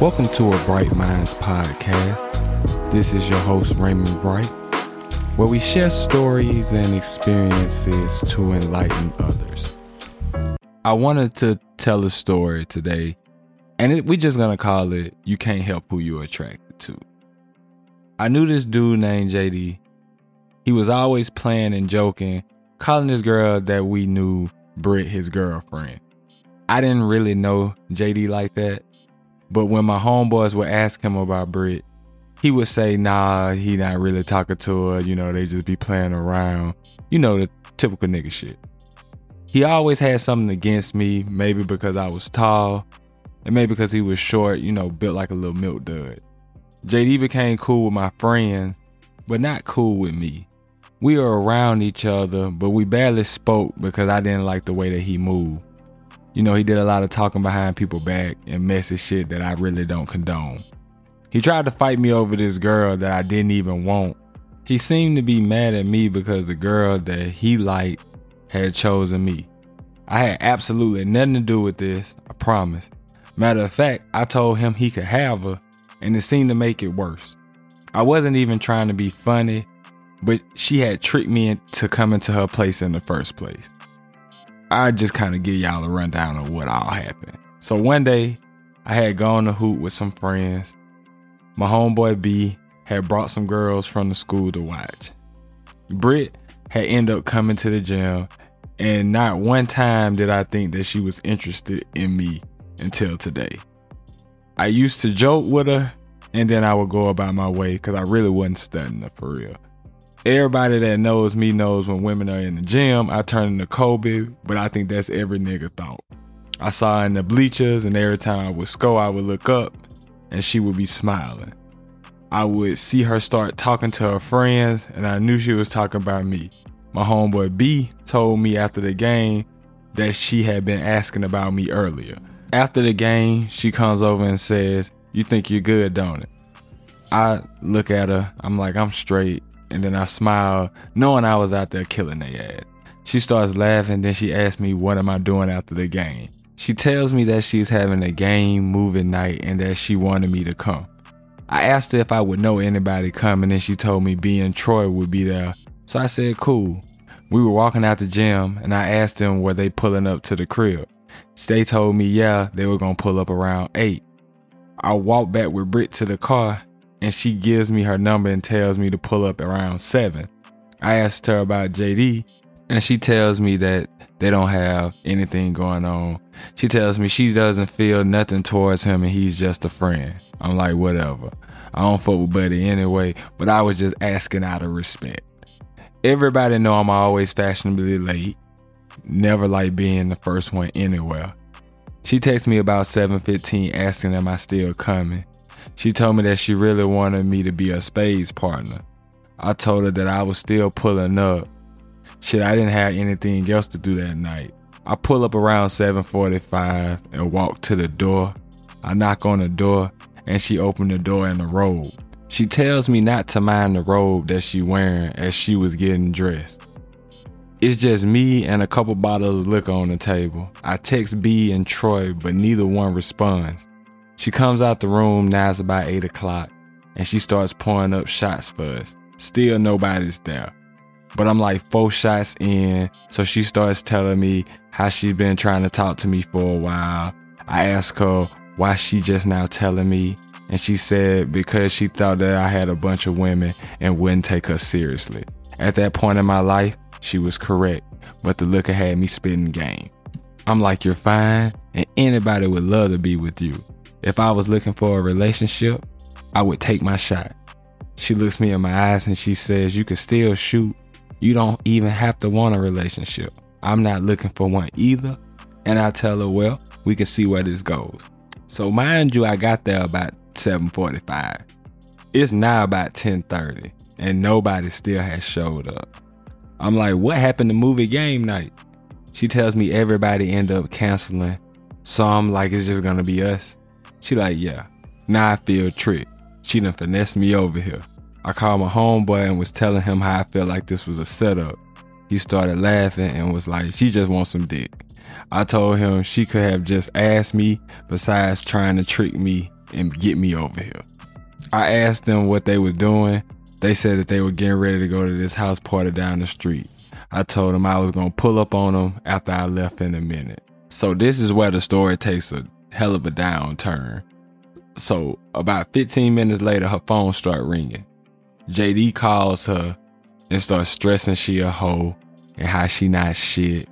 Welcome to a Bright Minds podcast. This is your host, Raymond Bright, where we share stories and experiences to enlighten others. I wanted to tell a story today, and it, we're just going to call it You Can't Help Who You're Attracted to. I knew this dude named JD. He was always playing and joking, calling this girl that we knew Britt his girlfriend. I didn't really know JD like that, but when my homeboys would ask him about Britt, he would say, nah, he not really talking to her. You know, they just be playing around. You know, the typical nigga shit. He always had something against me, maybe because I was tall, and maybe because he was short, you know, built like a little milk dud. JD became cool with my friends, but not cool with me. We were around each other, but we barely spoke because I didn't like the way that he moved. You know, he did a lot of talking behind people back and messy shit that I really don't condone. He tried to fight me over this girl that I didn't even want. He seemed to be mad at me because the girl that he liked had chosen me. I had absolutely nothing to do with this, I promise. Matter of fact, I told him he could have her, and it seemed to make it worse. I wasn't even trying to be funny, but she had tricked me into coming to her place in the first place. I just kind of give y'all a rundown of what all happened. So one day, I had gone to hoot with some friends. My homeboy B had brought some girls from the school to watch. Britt had ended up coming to the gym, and not one time did I think that she was interested in me until today. I used to joke with her, and then I would go about my way because I really wasn't studying her for real. Everybody that knows me knows when women are in the gym, I turn into Kobe, but I think that's every nigga thought. I saw her in the bleachers, and every time I would score, I would look up and she would be smiling. I would see her start talking to her friends, and I knew she was talking about me. My homeboy B told me after the game that she had been asking about me earlier. After the game, she comes over and says, You think you're good, don't it? I look at her, I'm like, I'm straight and then I smiled, knowing I was out there killing their ass. She starts laughing, then she asks me, What am I doing after the game? She tells me that she's having a game moving night and that she wanted me to come. I asked her if I would know anybody coming, and she told me B and Troy would be there. So I said, Cool. We were walking out the gym, and I asked them were they pulling up to the crib. They told me, yeah, they were gonna pull up around 8. I walked back with Britt to the car, and she gives me her number and tells me to pull up around 7. I asked her about JD and she tells me that they don't have anything going on. She tells me she doesn't feel nothing towards him and he's just a friend. I'm like, whatever. I don't fuck with Buddy anyway, but I was just asking out of respect. Everybody know I'm always fashionably late. Never like being the first one anywhere. She texts me about 7:15 asking am I still coming. She told me that she really wanted me to be a spades partner. I told her that I was still pulling up. Shit, I didn't have anything else to do that night. I pull up around 7:45 and walk to the door. I knock on the door and she opened the door in the robe. She tells me not to mind the robe that she wearing as she was getting dressed. It's just me and a couple bottles of liquor on the table. I text B and Troy, but neither one responds. She comes out the room now it's about 8 o'clock and she starts pouring up shots for us. Still nobody's there. But I'm like four shots in, so she starts telling me how she's been trying to talk to me for a while. I ask her why she just now telling me, and she said because she thought that I had a bunch of women and wouldn't take her seriously. At that point in my life, she was correct, but the liquor had me spitting game. I'm like, you're fine, and anybody would love to be with you. If I was looking for a relationship, I would take my shot. She looks me in my eyes and she says, You can still shoot. You don't even have to want a relationship. I'm not looking for one either. And I tell her, Well, we can see where this goes. So mind you, I got there about 745. It's now about 1030 and nobody still has showed up. I'm like, what happened to movie game night? She tells me everybody end up canceling. So I'm like, it's just gonna be us. She like, yeah. Now I feel tricked. She done finessed me over here. I called my homeboy and was telling him how I felt like this was a setup. He started laughing and was like, she just wants some dick. I told him she could have just asked me besides trying to trick me and get me over here. I asked them what they were doing. They said that they were getting ready to go to this house party down the street. I told them I was gonna pull up on them after I left in a minute. So this is where the story takes a hell of a downturn. So about 15 minutes later, her phone start ringing. JD calls her and starts stressing she a hoe and how she not shit.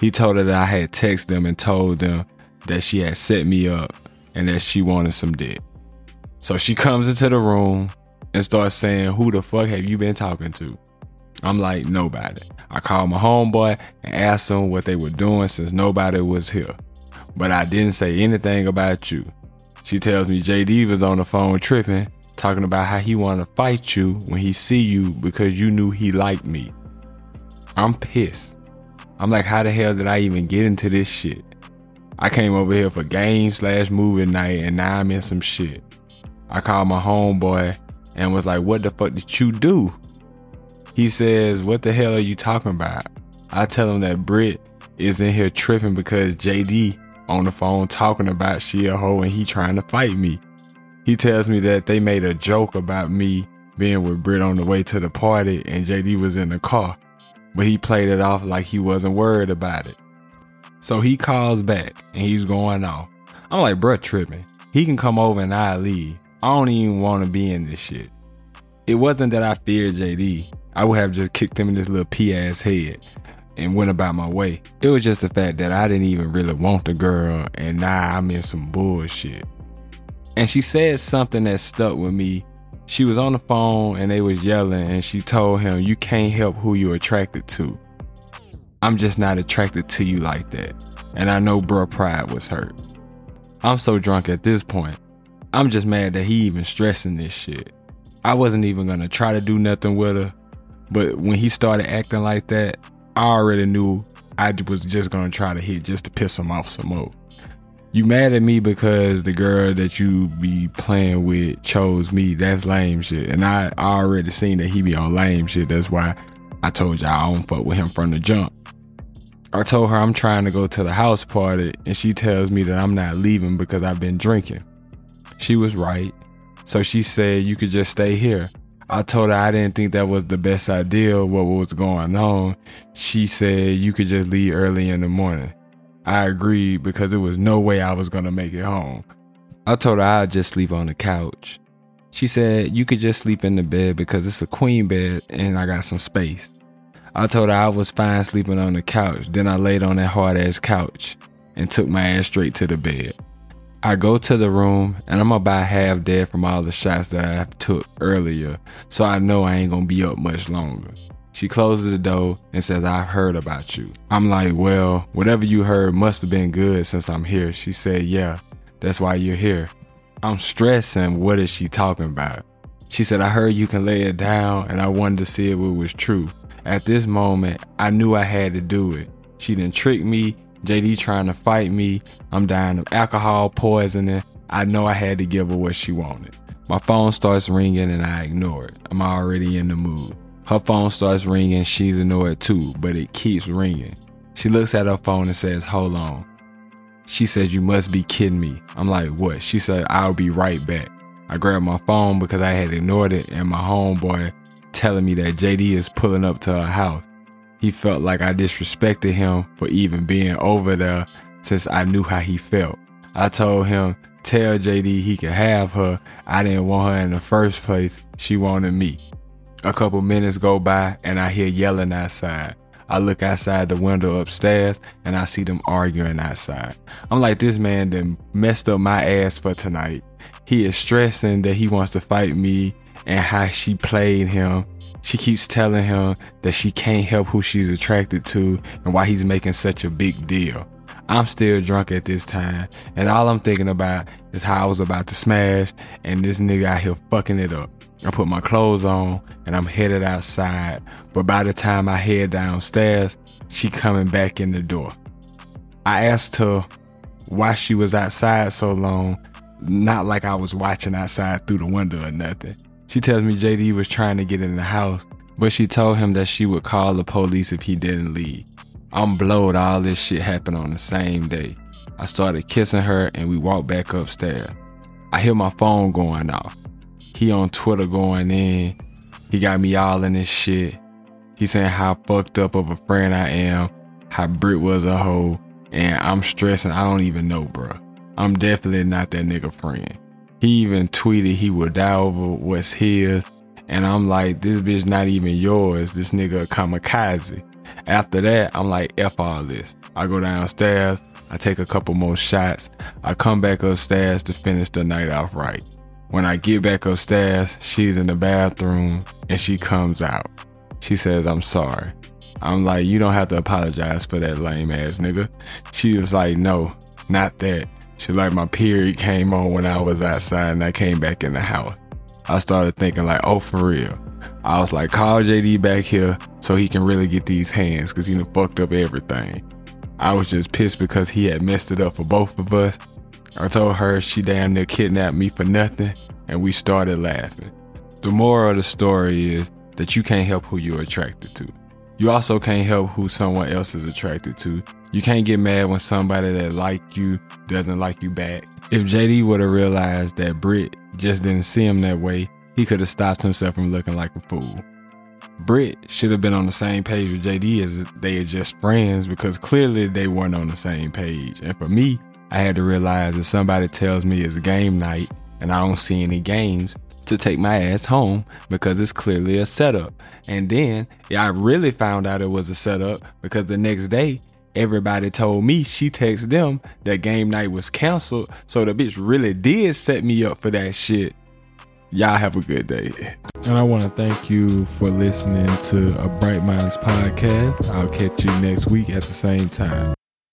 He told her that I had texted them and told them that she had set me up and that she wanted some dick. So she comes into the room and starts saying, Who the fuck have you been talking to? I'm like, Nobody. I called my homeboy and asked him what they were doing since nobody was here. But I didn't say anything about you. She tells me JD was on the phone tripping, talking about how he wanted to fight you when he see you because you knew he liked me. I'm pissed. I'm like, how the hell did I even get into this shit? I came over here for game slash movie night and now I'm in some shit. I called my homeboy and was like, what the fuck did you do? He says, What the hell are you talking about? I tell him that Britt is in here tripping because JD on the phone talking about she a hoe and he trying to fight me. He tells me that they made a joke about me being with Britt on the way to the party and JD was in the car, but he played it off like he wasn't worried about it. So he calls back and he's going off. I'm like, bruh, tripping. He can come over and I leave. I don't even want to be in this shit. It wasn't that I feared JD. I would have just kicked him in this little pee ass head and went about my way. It was just the fact that I didn't even really want the girl and now I'm in some bullshit. And she said something that stuck with me. She was on the phone and they was yelling and she told him, You can't help who you're attracted to. I'm just not attracted to you like that. And I know bruh pride was hurt. I'm so drunk at this point. I'm just mad that he even stressing this shit. I wasn't even gonna try to do nothing with her. But when he started acting like that, I already knew I was just gonna try to hit just to piss him off some more. You mad at me because the girl that you be playing with chose me? That's lame shit. And I already seen that he be on lame shit. That's why I told y'all I don't fuck with him from the jump. I told her I'm trying to go to the house party, and she tells me that I'm not leaving because I've been drinking. She was right. So she said, You could just stay here. I told her I didn't think that was the best idea what was going on. She said you could just leave early in the morning. I agreed because there was no way I was gonna make it home. I told her I'd just sleep on the couch. She said you could just sleep in the bed because it's a queen bed and I got some space. I told her I was fine sleeping on the couch. Then I laid on that hard ass couch and took my ass straight to the bed. I go to the room and I'm about half dead from all the shots that I took earlier, so I know I ain't gonna be up much longer. She closes the door and says, I've heard about you. I'm like, well, whatever you heard must have been good since I'm here. She said, yeah, that's why you're here. I'm stressing, what is she talking about? She said, I heard you can lay it down and I wanted to see if it was true. At this moment, I knew I had to do it. She didn't trick me JD trying to fight me. I'm dying of alcohol poisoning. I know I had to give her what she wanted. My phone starts ringing and I ignore it. I'm already in the mood. Her phone starts ringing, she's annoyed too, but it keeps ringing. She looks at her phone and says, Hold on. She says, You must be kidding me. I'm like, What? She said, I'll be right back. I grab my phone because I had ignored it, and my homeboy telling me that JD is pulling up to her house. He felt like I disrespected him for even being over there since I knew how he felt. I told him, tell JD he could have her. I didn't want her in the first place. She wanted me. A couple minutes go by and I hear yelling outside. I look outside the window upstairs and I see them arguing outside. I'm like, this man done messed up my ass for tonight. He is stressing that he wants to fight me and how she played him she keeps telling him that she can't help who she's attracted to and why he's making such a big deal. I'm still drunk at this time, and all I'm thinking about is how I was about to smash, and this nigga out here fucking it up. I put my clothes on and I'm headed outside, but by the time I head downstairs, she coming back in the door. I asked her why she was outside so long, not like I was watching outside through the window or nothing. She tells me JD was trying to get in the house, but she told him that she would call the police if he didn't leave. I'm blowed all this shit happened on the same day. I started kissing her and we walked back upstairs. I hear my phone going off. He on Twitter going in. He got me all in this shit. He saying how fucked up of a friend I am, how Britt was a hoe, and I'm stressing. I don't even know, bro. I'm definitely not that nigga friend. He even tweeted he would die over what's his. And I'm like, this bitch not even yours. This nigga kamikaze. After that, I'm like, F all this. I go downstairs. I take a couple more shots. I come back upstairs to finish the night off right. When I get back upstairs, she's in the bathroom and she comes out. She says, I'm sorry. I'm like, you don't have to apologize for that lame ass nigga. She is like, no, not that. She like my period came on when I was outside and I came back in the house. I started thinking like, oh, for real. I was like, call JD back here so he can really get these hands because he done fucked up everything. I was just pissed because he had messed it up for both of us. I told her she damn near kidnapped me for nothing and we started laughing. The moral of the story is that you can't help who you're attracted to. You also can't help who someone else is attracted to. You can't get mad when somebody that like you doesn't like you back. If JD would have realized that Britt just didn't see him that way, he could have stopped himself from looking like a fool. Britt should have been on the same page with JD as they are just friends because clearly they weren't on the same page. And for me, I had to realize if somebody tells me it's game night and I don't see any games, to take my ass home because it's clearly a setup. And then yeah, I really found out it was a setup because the next day everybody told me she texted them that game night was canceled. So the bitch really did set me up for that shit. Y'all have a good day. And I want to thank you for listening to a Bright Minds podcast. I'll catch you next week at the same time.